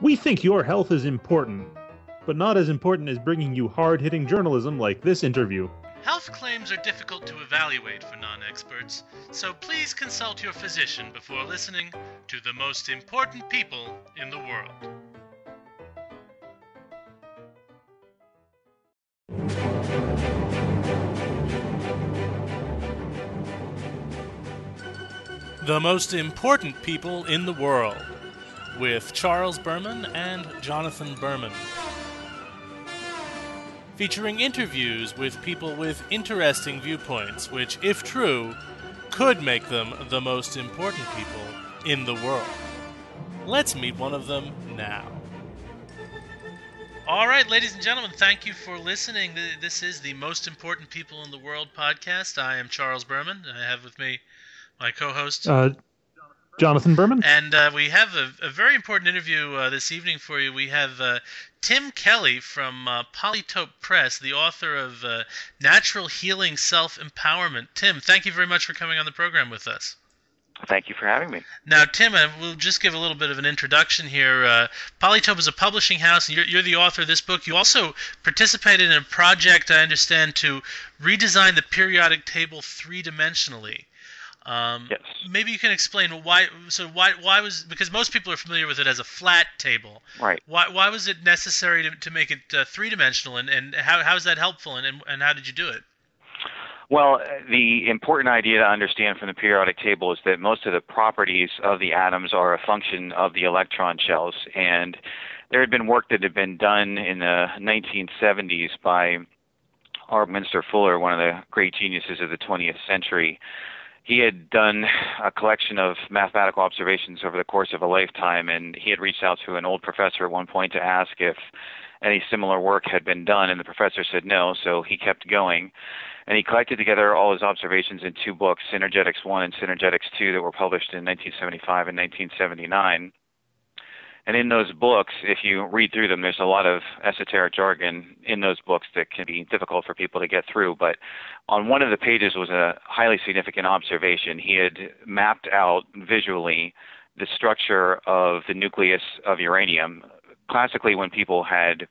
We think your health is important, but not as important as bringing you hard hitting journalism like this interview. Health claims are difficult to evaluate for non experts, so please consult your physician before listening to the most important people in the world. The most important people in the world with Charles Berman and Jonathan Berman. Featuring interviews with people with interesting viewpoints, which, if true, could make them the most important people in the world. Let's meet one of them now. All right, ladies and gentlemen, thank you for listening. This is the Most Important People in the World podcast. I am Charles Berman. I have with me my co-host uh, Jonathan Berman, and uh, we have a, a, very important interview uh, this evening for you. We have uh, Tim Kelly from uh, Polytope Press, the author of uh, Natural Healing Self Empowerment. Tim, thank you very much for coming on the program with us. Thank you for having me. Now, Tim, uh, we'll just give a little bit of an introduction here. Uh, Polytope is a publishing house, and you're, you're, the author of this book. You also participated in a project, I understand, to redesign the periodic table three dimensionally. Um, yes. Maybe you can explain why. So why why was because most people are familiar with it as a flat table. Right. Why why was it necessary to, to make it uh, three dimensional and, and how how is that helpful and, and and how did you do it? Well, the important idea to understand from the periodic table is that most of the properties of the atoms are a function of the electron shells, and there had been work that had been done in the 1970s by R. Buckminster Fuller, one of the great geniuses of the 20th century, he had done a collection of mathematical observations over the course of a lifetime, and he had reached out to an old professor at one point to ask if any similar work had been done, and the professor said no, so he kept going. And he collected together all his observations in two books, Synergetics 1 and Synergetics 2, that were published in 1975 and 1979. And in those books, if you read through them, there's a lot of esoteric jargon in those books that can be difficult for people to get through. But on one of the pages was a highly significant observation. He had mapped out visually the structure of the nucleus of uranium. Classically, when people had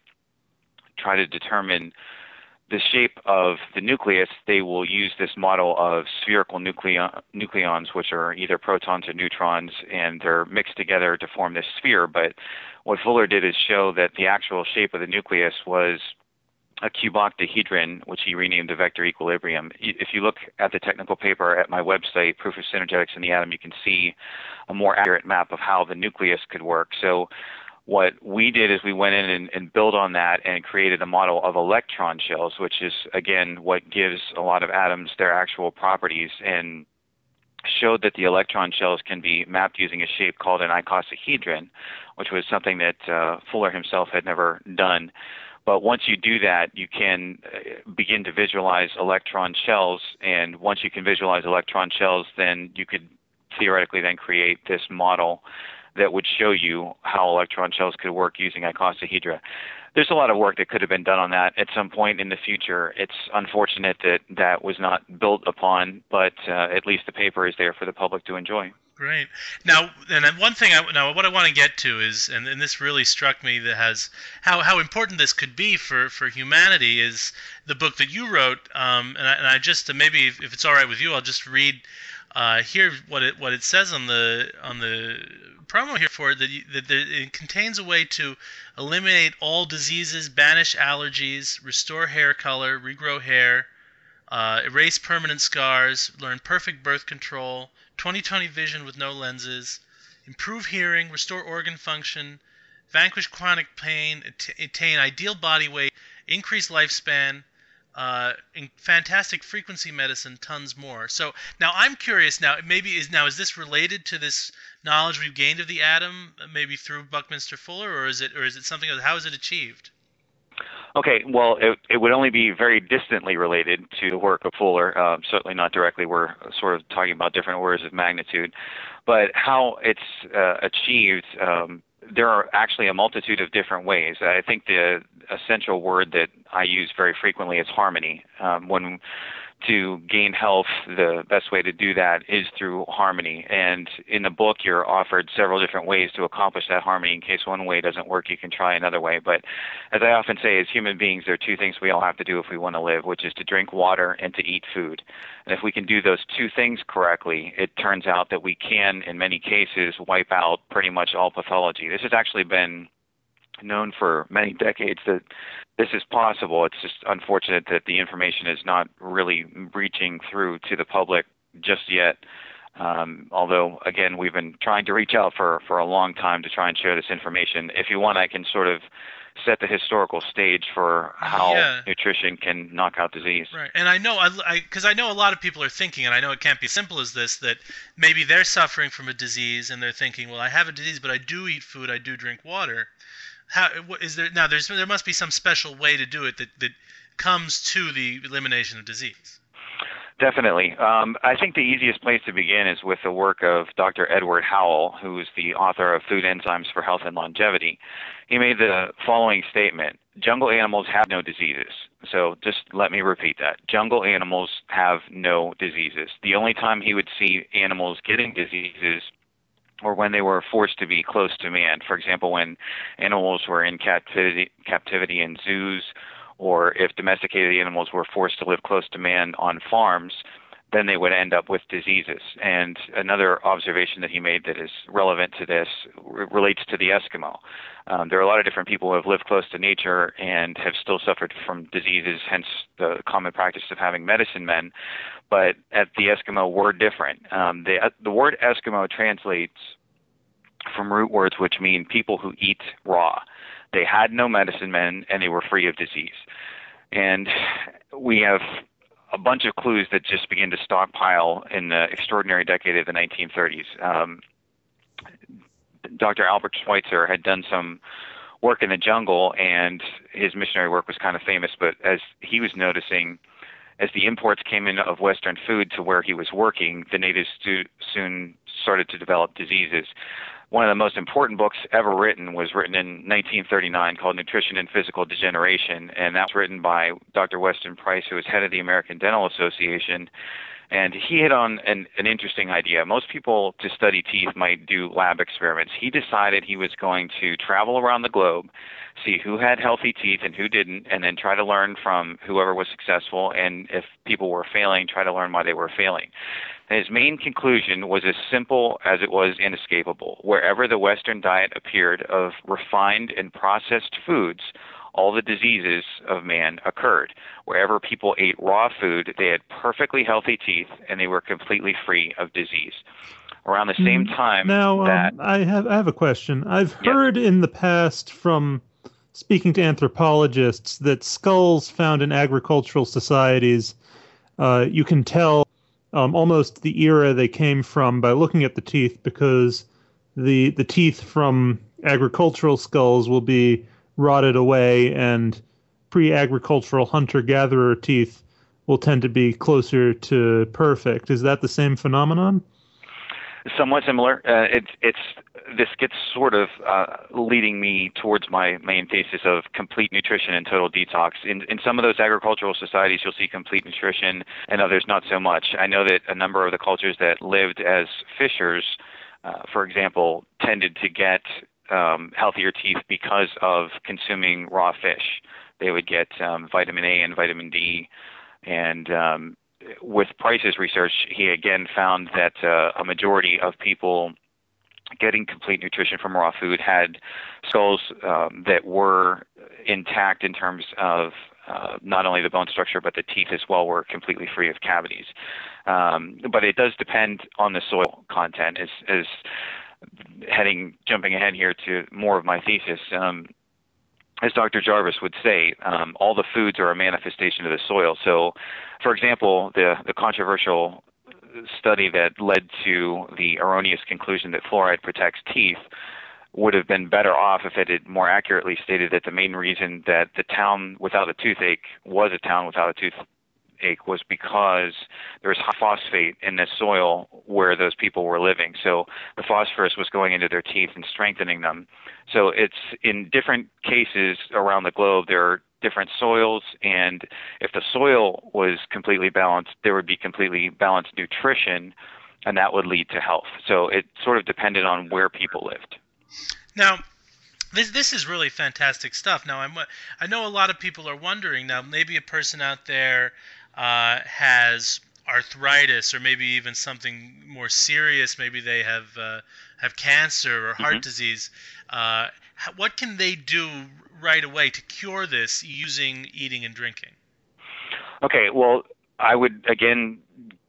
tried to determine the shape of the nucleus, they will use this model of spherical nucleo- nucleons, which are either protons or neutrons, and they're mixed together to form this sphere. But what Fuller did is show that the actual shape of the nucleus was a cuboctahedron, which he renamed the vector equilibrium. If you look at the technical paper at my website, Proof of Synergetics in the Atom, you can see a more accurate map of how the nucleus could work. So what we did is we went in and, and built on that and created a model of electron shells, which is again what gives a lot of atoms their actual properties and showed that the electron shells can be mapped using a shape called an icosahedron, which was something that uh, Fuller himself had never done. But once you do that, you can uh, begin to visualize electron shells, and once you can visualize electron shells, then you could theoretically then create this model that would show you how electron shells could work using icosahedra. There's a lot of work that could have been done on that at some point in the future. It's unfortunate that that was not built upon, but uh, at least the paper is there for the public to enjoy. Great. Now, and one thing I now what I want to get to is, and, and this really struck me that has how, how important this could be for, for humanity is the book that you wrote. Um, and, I, and I just maybe if, if it's all right with you, I'll just read uh, here what it what it says on the on the promo here for it that, you, that it contains a way to eliminate all diseases, banish allergies, restore hair color, regrow hair, uh, erase permanent scars, learn perfect birth control, 20/20 vision with no lenses, improve hearing, restore organ function, vanquish chronic pain, attain ideal body weight, increase lifespan, uh, fantastic frequency medicine, tons more. So now I'm curious. Now maybe is now is this related to this knowledge we've gained of the atom, maybe through Buckminster Fuller, or is it or is it something else? How is it achieved? Okay, well, it, it would only be very distantly related to the work of Fuller. Uh, certainly not directly. We're sort of talking about different orders of magnitude, but how it's uh, achieved. Um, there are actually a multitude of different ways. I think the essential word that I use very frequently is harmony. Um, when to gain health, the best way to do that is through harmony. And in the book, you're offered several different ways to accomplish that harmony. In case one way doesn't work, you can try another way. But as I often say, as human beings, there are two things we all have to do if we want to live, which is to drink water and to eat food. And if we can do those two things correctly, it turns out that we can, in many cases, wipe out pretty much all pathology. This has actually been known for many decades that this is possible. It's just unfortunate that the information is not really reaching through to the public just yet. Um, although, again, we've been trying to reach out for, for a long time to try and share this information. If you want, I can sort of set the historical stage for how yeah. nutrition can knock out disease. Right, and I know, I because I, I, know a lot of people are thinking, and I know it can't be simple as this, that maybe they're suffering from a disease and they're thinking, well, I have a disease, but I do eat food, I do drink water how is there now? There's there must be some special way to do it that that comes to the elimination of disease. Definitely. Um, I think the easiest place to begin is with the work of Dr. Edward Howell, who is the author of Food Enzymes for Health and Longevity. He made the following statement Jungle animals have no diseases. So just let me repeat that. Jungle animals have no diseases. The only time he would see animals getting diseases or when they were forced to be close to man. For example, when animals were in captivity, captivity in zoos, or if domesticated animals were forced to live close to man on farms, then they would end up with diseases. And another observation that he made that is relevant to this r- relates to the Eskimo. Um, there are a lot of different people who have lived close to nature and have still suffered from diseases, hence the common practice of having medicine men. But at the Eskimo, we're different. Um, the, uh, the word Eskimo translates from root words which mean people who eat raw. They had no medicine men and they were free of disease. And we have a bunch of clues that just begin to stockpile in the extraordinary decade of the 1930s. Um, Dr. Albert Schweitzer had done some work in the jungle, and his missionary work was kind of famous. But as he was noticing, as the imports came in of Western food to where he was working, the natives soon started to develop diseases one of the most important books ever written was written in 1939 called Nutrition and Physical Degeneration, and that was written by Dr. Weston Price, who was head of the American Dental Association. And he hit on an, an interesting idea. Most people to study teeth might do lab experiments. He decided he was going to travel around the globe, see who had healthy teeth and who didn't, and then try to learn from whoever was successful. And if people were failing, try to learn why they were failing. His main conclusion was as simple as it was inescapable. Wherever the Western diet appeared of refined and processed foods, all the diseases of man occurred. Wherever people ate raw food, they had perfectly healthy teeth and they were completely free of disease. Around the same mm, time now, um, that um, I have I have a question. I've heard in the past from speaking to anthropologists that skulls found in agricultural societies, uh, you can tell um, almost the era they came from by looking at the teeth because the the teeth from agricultural skulls will be rotted away and pre-agricultural hunter-gatherer teeth will tend to be closer to perfect. Is that the same phenomenon? Somewhat similar. Uh, it's it's this gets sort of uh, leading me towards my main thesis of complete nutrition and total detox. In, in some of those agricultural societies, you'll see complete nutrition, and others not so much. I know that a number of the cultures that lived as fishers, uh, for example, tended to get um, healthier teeth because of consuming raw fish. They would get um, vitamin A and vitamin D, and um, with Price's research, he again found that uh, a majority of people getting complete nutrition from raw food had skulls um, that were intact in terms of uh, not only the bone structure but the teeth as well were completely free of cavities. Um, but it does depend on the soil content. As, as heading jumping ahead here to more of my thesis. Um, as Dr. Jarvis would say, um, all the foods are a manifestation of the soil. So, for example, the, the controversial study that led to the erroneous conclusion that fluoride protects teeth would have been better off if it had more accurately stated that the main reason that the town without a toothache was a town without a toothache was because there was phosphate in the soil where those people were living. So the phosphorus was going into their teeth and strengthening them. So it's in different cases around the globe, there are different soils, and if the soil was completely balanced, there would be completely balanced nutrition, and that would lead to health. So it sort of depended on where people lived. Now, this this is really fantastic stuff. Now I'm I know a lot of people are wondering now maybe a person out there uh, has arthritis or maybe even something more serious maybe they have uh, have cancer or heart mm-hmm. disease uh, what can they do right away to cure this using eating and drinking okay well I would again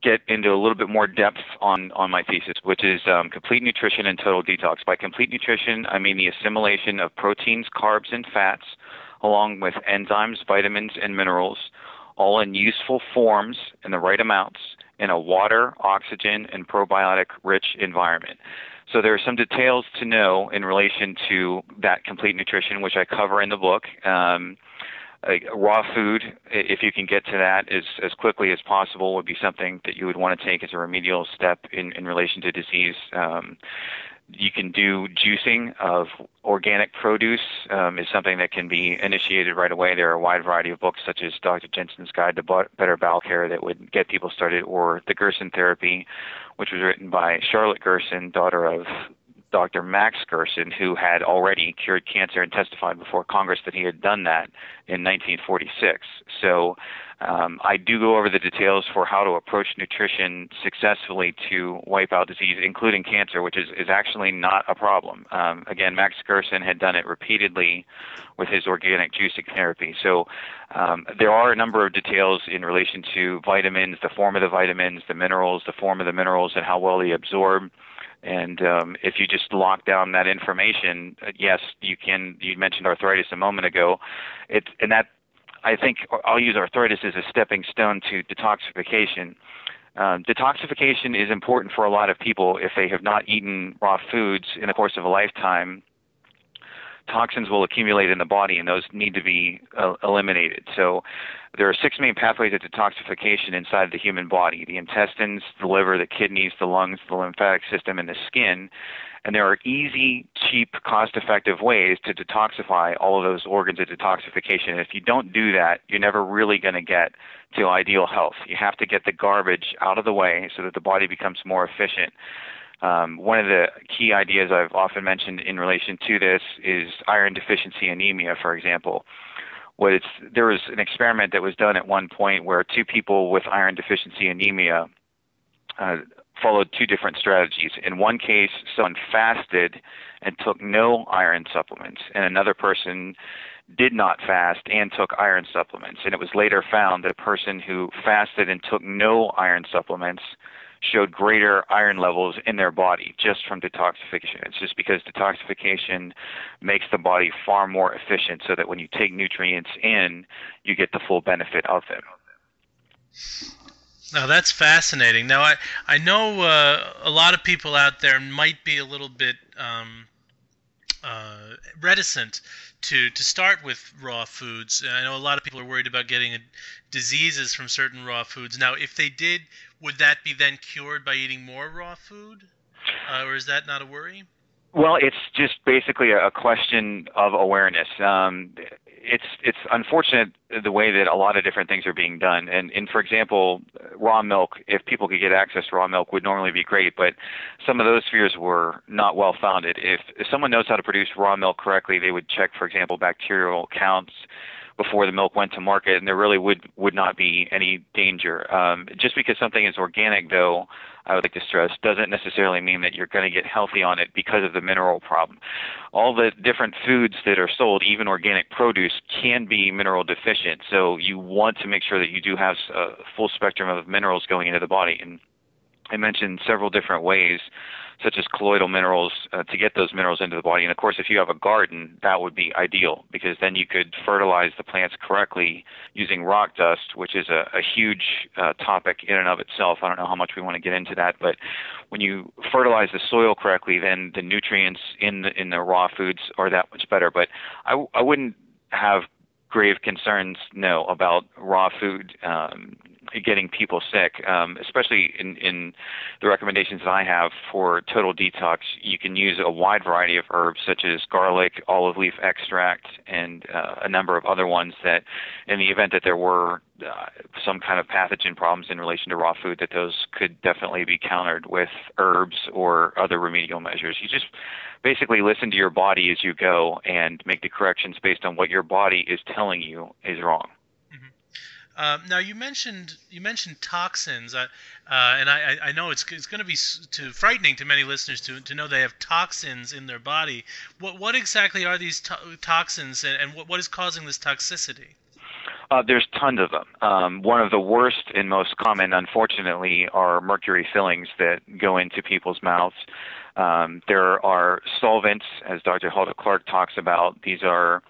get into a little bit more depth on, on my thesis, which is um, complete nutrition and total detox. By complete nutrition, I mean the assimilation of proteins, carbs, and fats, along with enzymes, vitamins, and minerals, all in useful forms in the right amounts in a water, oxygen, and probiotic rich environment. So there are some details to know in relation to that complete nutrition, which I cover in the book. Um, raw food, if you can get to that as, as quickly as possible, would be something that you would want to take as a remedial step in, in relation to disease. Um, you can do juicing of organic produce um, is something that can be initiated right away. There are a wide variety of books such as Dr. Jensen's Guide to Better Bowel Care that would get people started, or the Gerson Therapy, which was written by Charlotte Gerson, daughter of Dr. Max Gerson, who had already cured cancer and testified before Congress that he had done that in 1946. So um, I do go over the details for how to approach nutrition successfully to wipe out disease, including cancer, which is, is actually not a problem. Um, again, Max Gerson had done it repeatedly with his organic juicing therapy. So um, there are a number of details in relation to vitamins, the form of the vitamins, the minerals, the form of the minerals, and how well they absorb. And um, if you just lock down that information, uh, yes, you can. You mentioned arthritis a moment ago. It and that I think I'll use arthritis as a stepping stone to detoxification. Um, detoxification is important for a lot of people if they have not eaten raw foods in the course of a lifetime toxins will accumulate in the body and those need to be uh, eliminated. So there are six main pathways of detoxification inside the human body the intestines, the liver, the kidneys, the lungs, the lymphatic system, and the skin. And there are easy, cheap, cost effective ways to detoxify all of those organs of detoxification. And if you don't do that, you're never really going to get to ideal health. You have to get the garbage out of the way so that the body becomes more efficient. Um, one of the key ideas I've often mentioned in relation to this is iron deficiency anemia, for example. Was there was an experiment that was done at one point where two people with iron deficiency anemia uh, followed two different strategies. In one case, someone fasted and took no iron supplements, and another person did not fast and took iron supplements. And it was later found that a person who fasted and took no iron supplements showed greater iron levels in their body just from detoxification. It's just because detoxification makes the body far more efficient so that when you take nutrients in, you get the full benefit of them. Now that's fascinating. Now I I know uh, a lot of people out there might be a little bit um, uh, reticent to to start with raw foods. I know a lot of people are worried about getting diseases from certain raw foods. Now, if they did, would that be then cured by eating more raw food, uh, or is that not a worry? Well, it's just basically a question of awareness. Um, it's it's unfortunate the way that a lot of different things are being done. And, for example, raw milk, if people could get access to raw milk, would normally be great. But some of those fears were not well founded. If, if someone knows how to produce raw milk correctly, they would check, for example, bacterial counts before the milk went to market, and there really would would not be any danger. Um, just because something is organic, though, I would like to stress, doesn't necessarily mean that you're going to get healthy on it because of the mineral problem. All the different foods that are sold, even organic produce, can be mineral deficient. So you want to make sure that you do have a full spectrum of minerals going into the body. And I mentioned several different ways such as colloidal minerals, uh, to get those minerals into the body. And of course, if you have a garden, that would be ideal because then you could fertilize the plants correctly using rock dust, which is a, a huge uh, topic in and of itself. I don't know how much we want to get into that, but when you fertilize the soil correctly, then the nutrients in the in the raw foods are that much better. But I, I wouldn't have grave concerns no about raw food um, getting people sick, um, especially in, in the recommendations that I have for total detox. You can use a wide variety of herbs such as garlic, olive leaf extract, and uh, a number of other ones that, in the event that there were uh, some kind of pathogen problems in relation to raw food, that those could definitely be countered with herbs or other remedial measures. You just basically listen to your body as you go and make the corrections based on what your body is telling you is wrong. Um, now you mentioned you mentioned toxins, uh, uh, and I, I know it's, it's going to be too frightening to many listeners to, to know they have toxins in their body. What what exactly are these to- toxins, and, and what, what is causing this toxicity? Uh, there's tons of them. Um, one of the worst and most common, unfortunately, are mercury fillings that go into people's mouths. Um, there are solvents, as Dr. Hulda Clark talks about. These are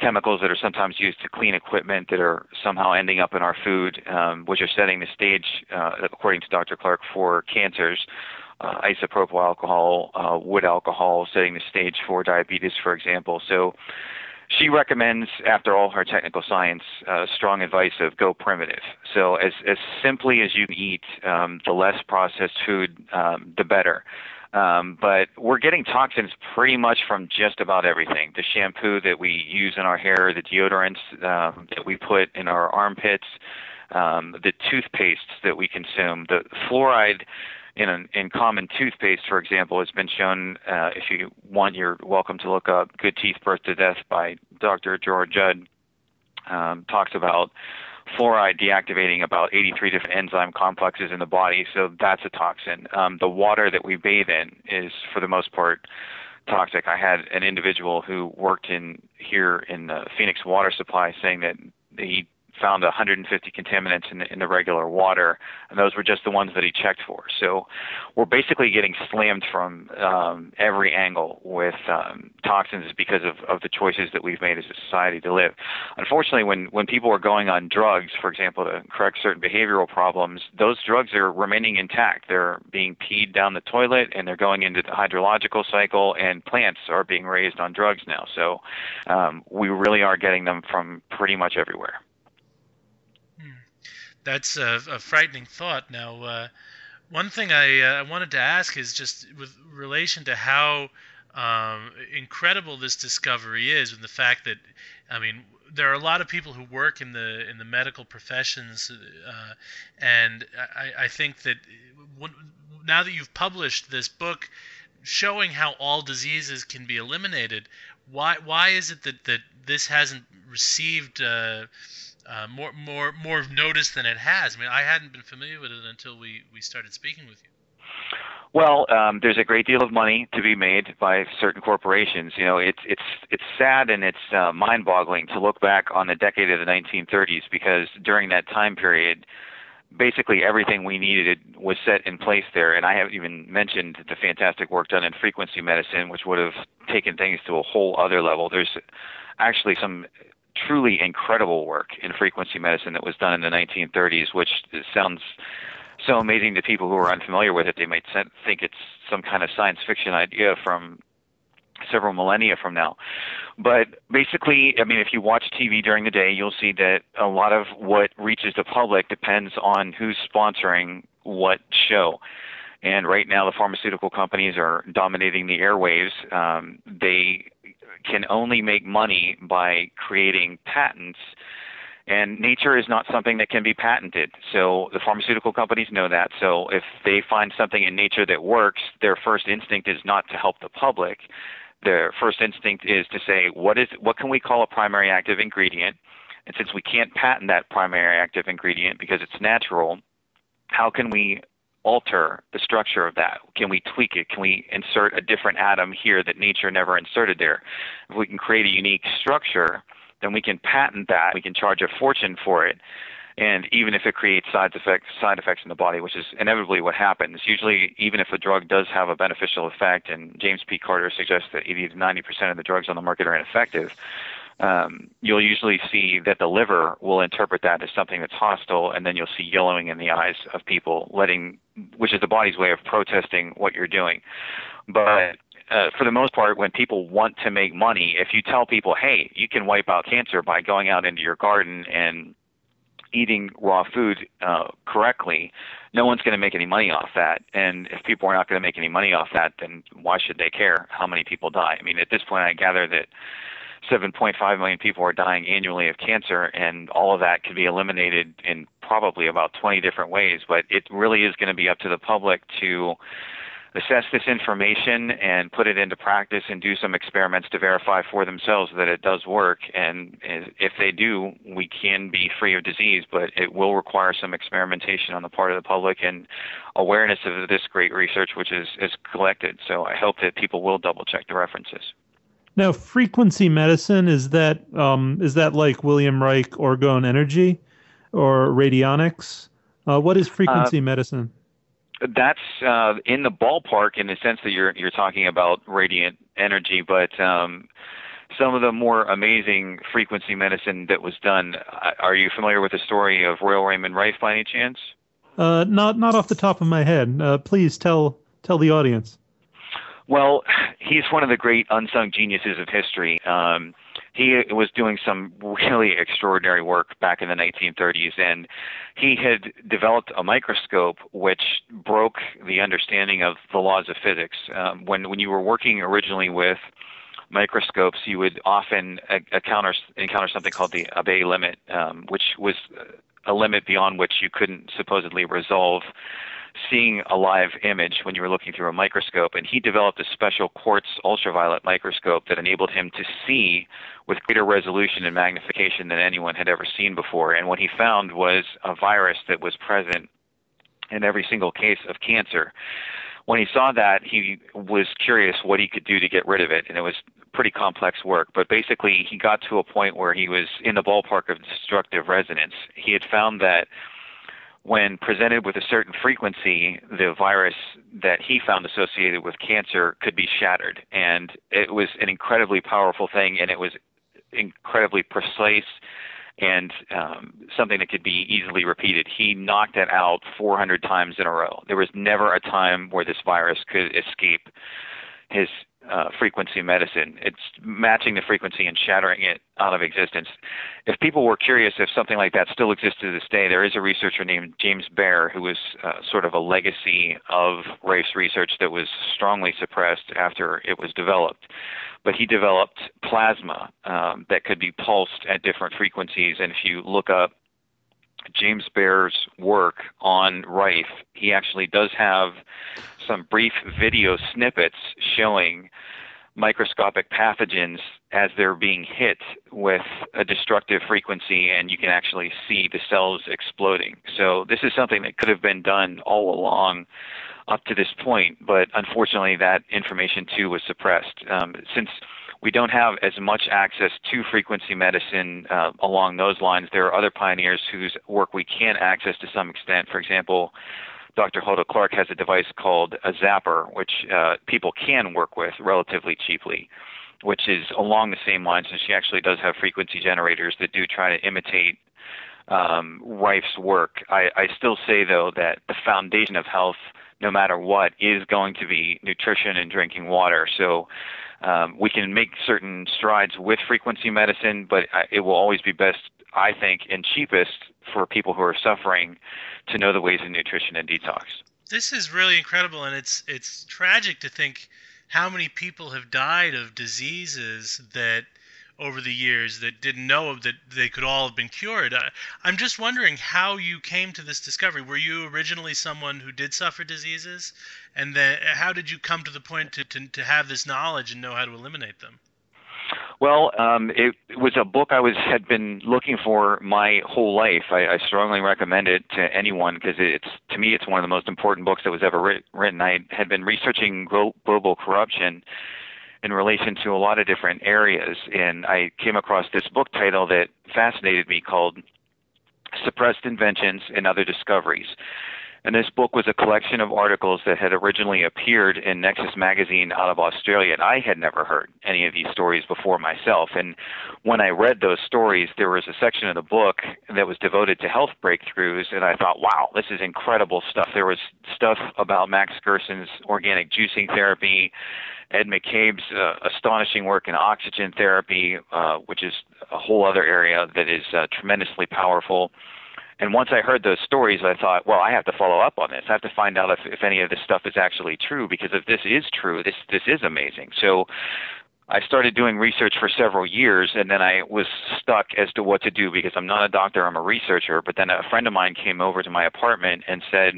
chemicals that are sometimes used to clean equipment that are somehow ending up in our food, um, which are setting the stage, uh, according to Dr. Clark, for cancers. Uh, isopropyl alcohol, uh, wood alcohol, setting the stage for diabetes, for example. So she recommends, after all her technical science, uh, strong advice of go primitive. So as as simply as you eat, um, the less processed food, um, the better. Um, but we're getting toxins pretty much from just about everything. The shampoo that we use in our hair, the deodorants um, that we put in our armpits, um, the toothpastes that we consume, the fluoride in an, in common toothpaste, for example, has been shown. Uh, if you want, you're welcome to look up "Good Teeth Birth to Death" by Dr. George Judd. Um, talks about fluoride deactivating about 83 different enzyme complexes in the body, so that's a toxin. Um, the water that we bathe in is, for the most part, toxic. I had an individual who worked in here in the Phoenix water supply saying that he found 150 contaminants in the, in the regular water, and those were just the ones that he checked for. So we're basically getting slammed from um, every angle with um, toxins because of, of the choices that we've made as a society to live. Unfortunately, when, when people are going on drugs, for example, to correct certain behavioral problems, those drugs are remaining intact. They're being peed down the toilet, and they're going into the hydrological cycle, and plants are being raised on drugs now. So um, we really are getting them from pretty much everywhere that's a, a frightening thought. Now, uh, one thing I, uh, I wanted to ask is just with relation to how um, incredible this discovery is, and the fact that, I mean, there are a lot of people who work in the in the medical professions, uh, and I, I think that when, now that you've published this book showing how all diseases can be eliminated, why why is it that that this hasn't received uh, uh, more more more notice than it has. I mean, I hadn't been familiar with it until we we started speaking with you. Well, um, there's a great deal of money to be made by certain corporations. You know, it's it's it's sad and it's uh, mind-boggling to look back on the decade of the 1930s because during that time period, basically everything we needed was set in place there. And I haven't even mentioned the fantastic work done in frequency medicine, which would have taken things to a whole other level. There's actually some truly incredible work in frequency medicine that was done in the 1930s, which sounds so amazing to people who are unfamiliar with it. They might think it's some kind of science fiction idea from several millennia from now. But basically, I mean, if you watch TV during the day, you'll see that a lot of what reaches the public depends on who's sponsoring what show. And right now, the pharmaceutical companies are dominating the airwaves. Um, they can only make money by creating patents. And nature is not something that can be patented. So the pharmaceutical companies know that. So if they find something in nature that works, their first instinct is not to help the public. Their first instinct is to say, what is what can we call a primary active ingredient? And since we can't patent that primary active ingredient because it's natural, how can we alter the structure of that? Can we tweak it? Can we insert a different atom here that nature never inserted there? If we can create a unique structure, then we can patent that. We can charge a fortune for it. And even if it creates side effects, side effects in the body, which is inevitably what happens, usually even if a drug does have a beneficial effect, and James P. Carter suggests that 80 to 90 percent of the drugs on the market are ineffective, um, you'll usually see that the liver will interpret that as something that's hostile, and then you'll see yellowing in the eyes of people, letting, which is the body's way of protesting what you're doing. But uh, for the most part, when people want to make money, if you tell people, "Hey, you can wipe out cancer by going out into your garden and eating raw food uh, correctly, no one's going to make any money off that. And if people are not going to make any money off that, then why should they care how many people die? I mean, at this point, I gather that 7.5 million people are dying annually of cancer, and all of that could be eliminated in probably about 20 different ways. But it really is going to be up to the public to assess this information and put it into practice and do some experiments to verify for themselves that it does work. And if they do, we can be free of disease, but it will require some experimentation on the part of the public and awareness of this great research which is, is collected. So I hope that people will double check the references. Now, frequency medicine is that um, is that like William Reich orgone energy or radionics? Uh, what is frequency uh, medicine? That's uh, in the ballpark in the sense that you're you're talking about radiant energy, but um, some of the more amazing frequency medicine that was done. Uh, are you familiar with the story of Royal Raymond Rife by any chance? Uh, not not off the top of my head. Uh, please tell tell the audience. Well, he's one of the great unsung geniuses of history. Um, he was doing some really extraordinary work back in the 1930s, and he had developed a microscope which broke the understanding of the laws of physics. Um, when when you were working originally with microscopes, you would often encounter encounter something called the Abbe limit, um, which was a limit beyond which you couldn't supposedly resolve seeing a live image when you were looking through a microscope. And he developed a special quartz ultraviolet microscope that enabled him to see with greater resolution and magnification than anyone had ever seen before. And what he found was a virus that was present in every single case of cancer. When he saw that, he was curious what he could do to get rid of it, and it was pretty complex work. But basically, he got to a point where he was in the ballpark of destructive resonance. He had found that when presented with a certain frequency, the virus that he found associated with cancer could be shattered. And it was an incredibly powerful thing, and it was incredibly precise and um, something that could be easily repeated. He knocked it out 400 times in a row. There was never a time where this virus could escape his uh, frequency medicine. It's matching the frequency and shattering it out of existence. If people were curious if something like that still exists to this day, there is a researcher named James Bare who was uh, sort of a legacy of race research that was strongly suppressed after it was developed. But he developed plasma um, that could be pulsed at different frequencies, and if you look up James Bare's work on Rife, he actually does have some brief video snippets showing microscopic pathogens as they're being hit with a destructive frequency, and you can actually see the cells exploding. So, this is something that could have been done all along up to this point, but unfortunately, that information too was suppressed. Um, since we don't have as much access to frequency medicine uh, along those lines. There are other pioneers whose work we can access to some extent. For example, Dr. Hulda Clark has a device called a zapper, which uh, people can work with relatively cheaply, which is along the same lines. And she actually does have frequency generators that do try to imitate um, Rife's work. I, I still say, though, that the foundation of health, no matter what, is going to be nutrition and drinking water. So um, we can make certain strides with frequency medicine, but it will always be best, I think, and cheapest for people who are suffering to know the ways of nutrition and detox. This is really incredible, and it's it's tragic to think how many people have died of diseases that over the years that didn't know that they could all have been cured. I, I'm just wondering how you came to this discovery. Were you originally someone who did suffer diseases, and then how did you come to the point to, to, to have this knowledge and know how to eliminate them? Well, um, it, it was a book I was had been looking for my whole life. I, I strongly recommend it to anyone because it's to me it's one of the most important books that was ever writ- written. I had been researching glo- global corruption in relation to a lot of different areas. And I came across this book title that fascinated me called Suppressed Inventions and Other Discoveries. And this book was a collection of articles that had originally appeared in Nexus magazine out of Australia. And I had never heard any of these stories before myself. And when I read those stories, there was a section of the book that was devoted to health breakthroughs. And I thought, wow, this is incredible stuff. There was stuff about Max Gerson's organic juicing therapy, Ed McCabe's uh, astonishing work in oxygen therapy, uh, which is a whole other area that is uh, tremendously powerful. And once I heard those stories, I thought, well, I have to follow up on this. I have to find out if, if any of this stuff is actually true because if this is true, this this is amazing. So I started doing research for several years and then I was stuck as to what to do because I'm not a doctor, I'm a researcher. But then a friend of mine came over to my apartment and said,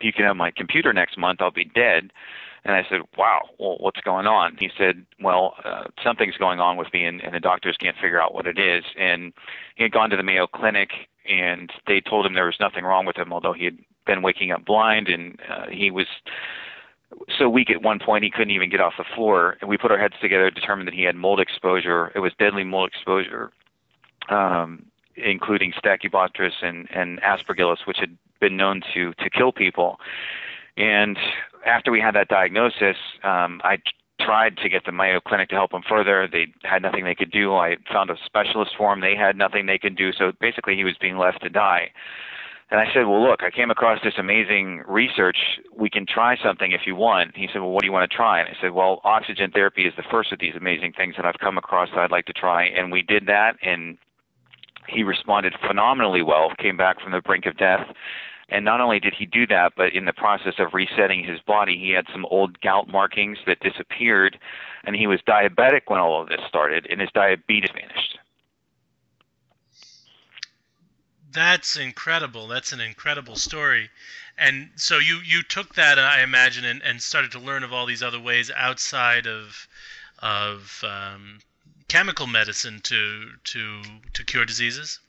You can have my computer next month, I'll be dead. And I said, Wow, well, what's going on? He said, Well, uh, something's going on with me, and, and the doctors can't figure out what it is. And he had gone to the Mayo Clinic, and they told him there was nothing wrong with him, although he had been waking up blind, and uh, he was so weak at one point he couldn't even get off the floor. And we put our heads together, determined that he had mold exposure. It was deadly mold exposure, um, including Stachybotrys and, and Aspergillus, which had been known to to kill people. And after we had that diagnosis, um, I tried to get the Mayo Clinic to help him further. They had nothing they could do. I found a specialist for him. They had nothing they could do. So basically, he was being left to die. And I said, Well, look, I came across this amazing research. We can try something if you want. He said, Well, what do you want to try? And I said, Well, oxygen therapy is the first of these amazing things that I've come across that I'd like to try. And we did that, and he responded phenomenally well, came back from the brink of death. And not only did he do that, but in the process of resetting his body, he had some old gout markings that disappeared, and he was diabetic when all of this started, and his diabetes vanished. That's incredible. That's an incredible story. And so you you took that, I imagine, and, and started to learn of all these other ways outside of of um, chemical medicine to to to cure diseases.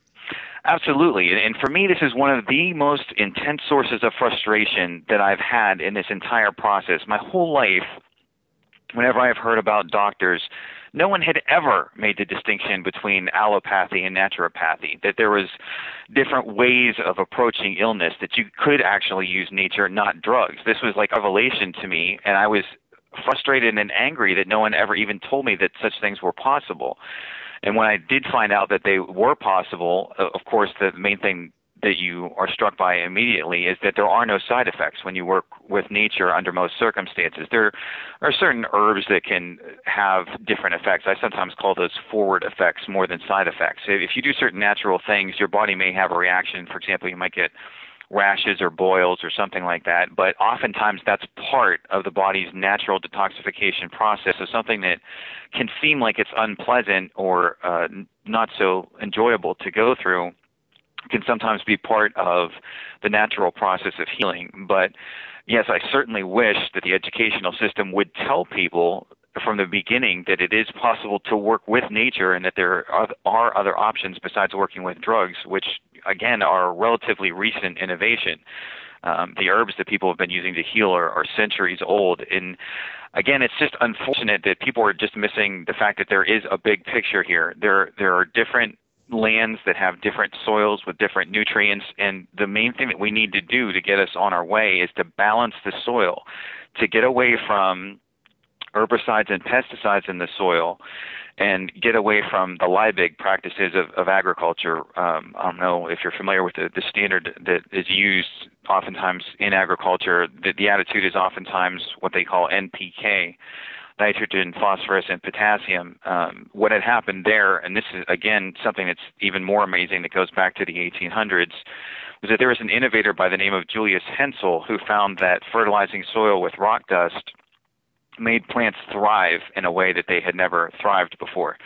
Absolutely. And for me, this is one of the most intense sources of frustration that I've had in this entire process. My whole life, whenever I've heard about doctors, no one had ever made the distinction between allopathy and naturopathy, that there was different ways of approaching illness, that you could actually use nature, not drugs. This was like a revelation to me, and I was frustrated and angry that no one ever even told me that such things were possible. And when I did find out that they were possible, uh, of course, the main thing that you are struck by immediately is that there are no side effects when you work with nature under most circumstances. There are certain herbs that can have different effects. I sometimes call those forward effects more than side effects. If you do certain natural things, your body may have a reaction. For example, you might get rashes or boils or something like that. But oftentimes that's part of the body's natural detoxification process. So something that can seem like it's unpleasant or uh, not so enjoyable to go through can sometimes be part of the natural process of healing. But yes, I certainly wish that the educational system would tell people from the beginning that it is possible to work with nature and that there are other options besides working with drugs, which again are relatively recent innovation. Um, the herbs that people have been using to heal are, are centuries old. And again, it's just unfortunate that people are just missing the fact that there is a big picture here. There, there are different lands that have different soils with different nutrients. And the main thing that we need to do to get us on our way is to balance the soil, to get away from herbicides and pesticides in the soil and get away from the Liebig practices of, of agriculture. Um, I don't know if you're familiar with the, the standard that is used oftentimes in agriculture. The, the attitude is oftentimes what they call NPK, nitrogen, phosphorus, and potassium. Um, what had happened there, and this is again something that's even more amazing that goes back to the 1800s, was that there was an innovator by the name of Julius Hensel who found that fertilizing soil with rock dust made plants thrive in a way that they had never thrived before.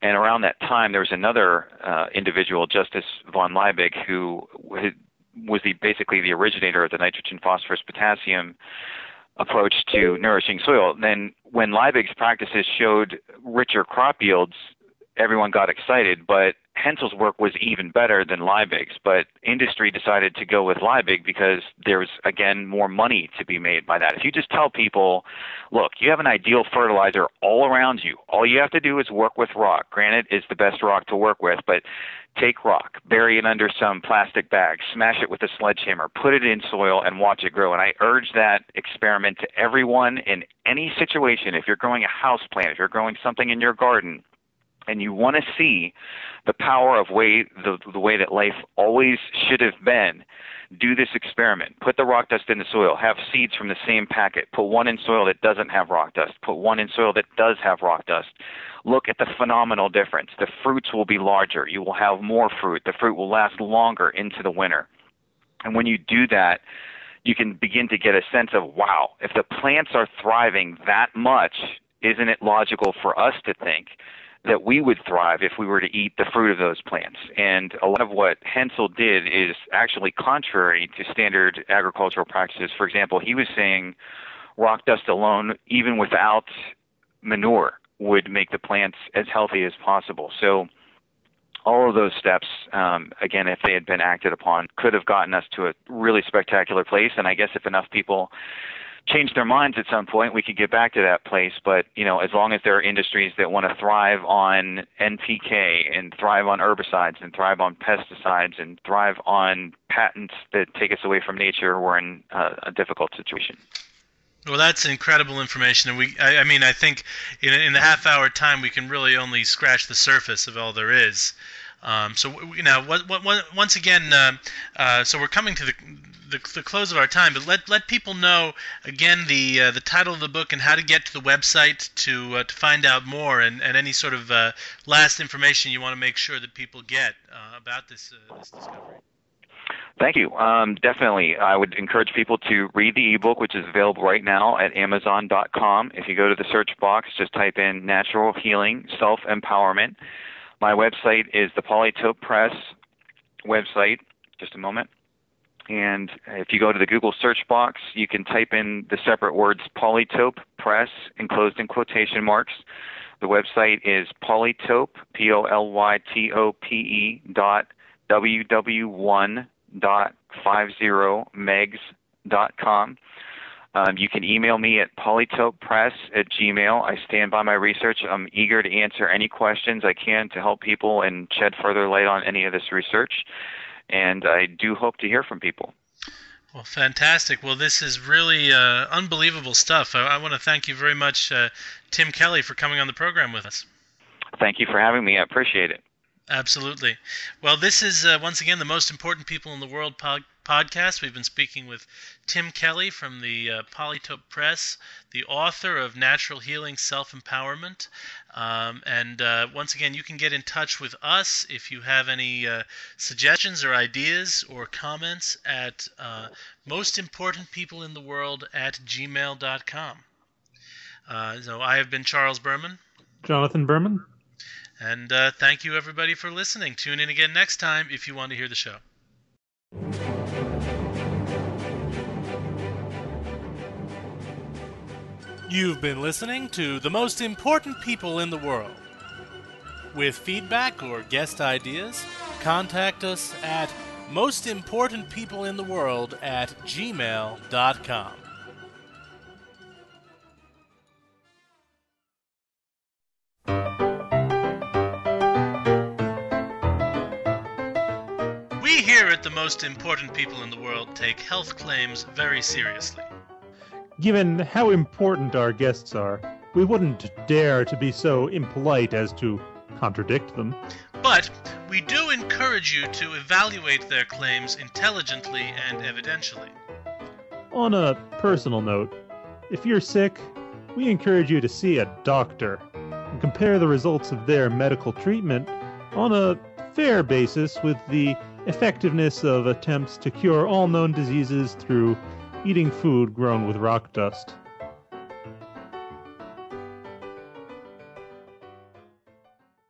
And around that time, there was another uh, individual, Justus von Liebig, who was the, basically the originator of the nitrogen, phosphorus, potassium approach to nourishing soil. Then, when Liebig's practices showed richer crop yields, everyone got excited, but Hensel's work was even better than Liebig's, but industry decided to go with Liebig because there's again more money to be made by that. If you just tell people, look, you have an ideal fertilizer all around you. All you have to do is work with rock. Granite is the best rock to work with, but take rock, bury it under some plastic bag, smash it with a sledgehammer, put it in soil and watch it grow. And I urge that experiment to everyone in any situation. If you're growing a house plant, if you're growing something in your garden, and you want to see the power of way the, the way that life always should have been, do this experiment. Put the rock dust in the soil. Have seeds from the same packet. Put one in soil that doesn't have rock dust. Put one in soil that does have rock dust. Look at the phenomenal difference. The fruits will be larger. You will have more fruit. The fruit will last longer into the winter. And when you do that, you can begin to get a sense of wow, if the plants are thriving that much, isn't it logical for us to think that we would thrive if we were to eat the fruit of those plants. And a lot of what Hensel did is actually contrary to standard agricultural practices. For example, he was saying rock dust alone, even without manure, would make the plants as healthy as possible. So all of those steps, um, again, if they had been acted upon, could have gotten us to a really spectacular place. And I guess if enough people change their minds at some point, we could get back to that place. But you know, as long as there are industries that want to thrive on NPK and thrive on herbicides and thrive on pesticides and thrive on patents that take us away from nature, we're in uh, a difficult situation. Well, that's incredible information, and we—I I mean, I think in, in the half-hour time we can really only scratch the surface of all there is. Um, so you know, what, what, once again, uh, uh, so we're coming to the the, the close of our time, but let let people know again the uh, the title of the book and how to get to the website to uh, to find out more and, and any sort of uh, last information you want to make sure that people get uh, about this uh, this discovery. Thank you. Um, definitely, I would encourage people to read the ebook, which is available right now at Amazon.com. If you go to the search box, just type in "natural healing self empowerment." My website is the Polytope Press website. Just a moment. And if you go to the Google search box, you can type in the separate words Polytope Press enclosed in quotation marks. The website is polytope, P O L Y T O P E dot ww1 dot 50 megs dot com. Um, you can email me at polytopepress at gmail. I stand by my research. I'm eager to answer any questions I can to help people and shed further light on any of this research and I do hope to hear from people. Well, fantastic. Well, this is really uh, unbelievable stuff. I, I, want to thank you very much, uh, Tim Kelly, for coming on the program with us. Thank you for having me. I appreciate it. Absolutely. Well, this is uh, once again the most important people in the world pod- podcast. We've been speaking with Tim Kelly from the uh, Polytope Press, the author of Natural Healing Self Empowerment. Um, and uh, once again, you can get in touch with us if you have any uh, suggestions or ideas or comments at uh, most important people in the world at gmail.com. Uh, so I have been Charles Berman. Jonathan Berman. And uh, thank you, everybody, for listening. Tune in again next time if you want to hear the show. You've been listening to The Most Important People in the World. With feedback or guest ideas, contact us at mostimportantpeopleintheworld at gmail.com. We here at The Most Important People in the World take health claims very seriously. Given how important our guests are, we wouldn't dare to be so impolite as to contradict them. But we do encourage you to evaluate their claims intelligently and evidentially. On a personal note, if you're sick, we encourage you to see a doctor and compare the results of their medical treatment on a fair basis with the effectiveness of attempts to cure all known diseases through eating food grown with rock dust.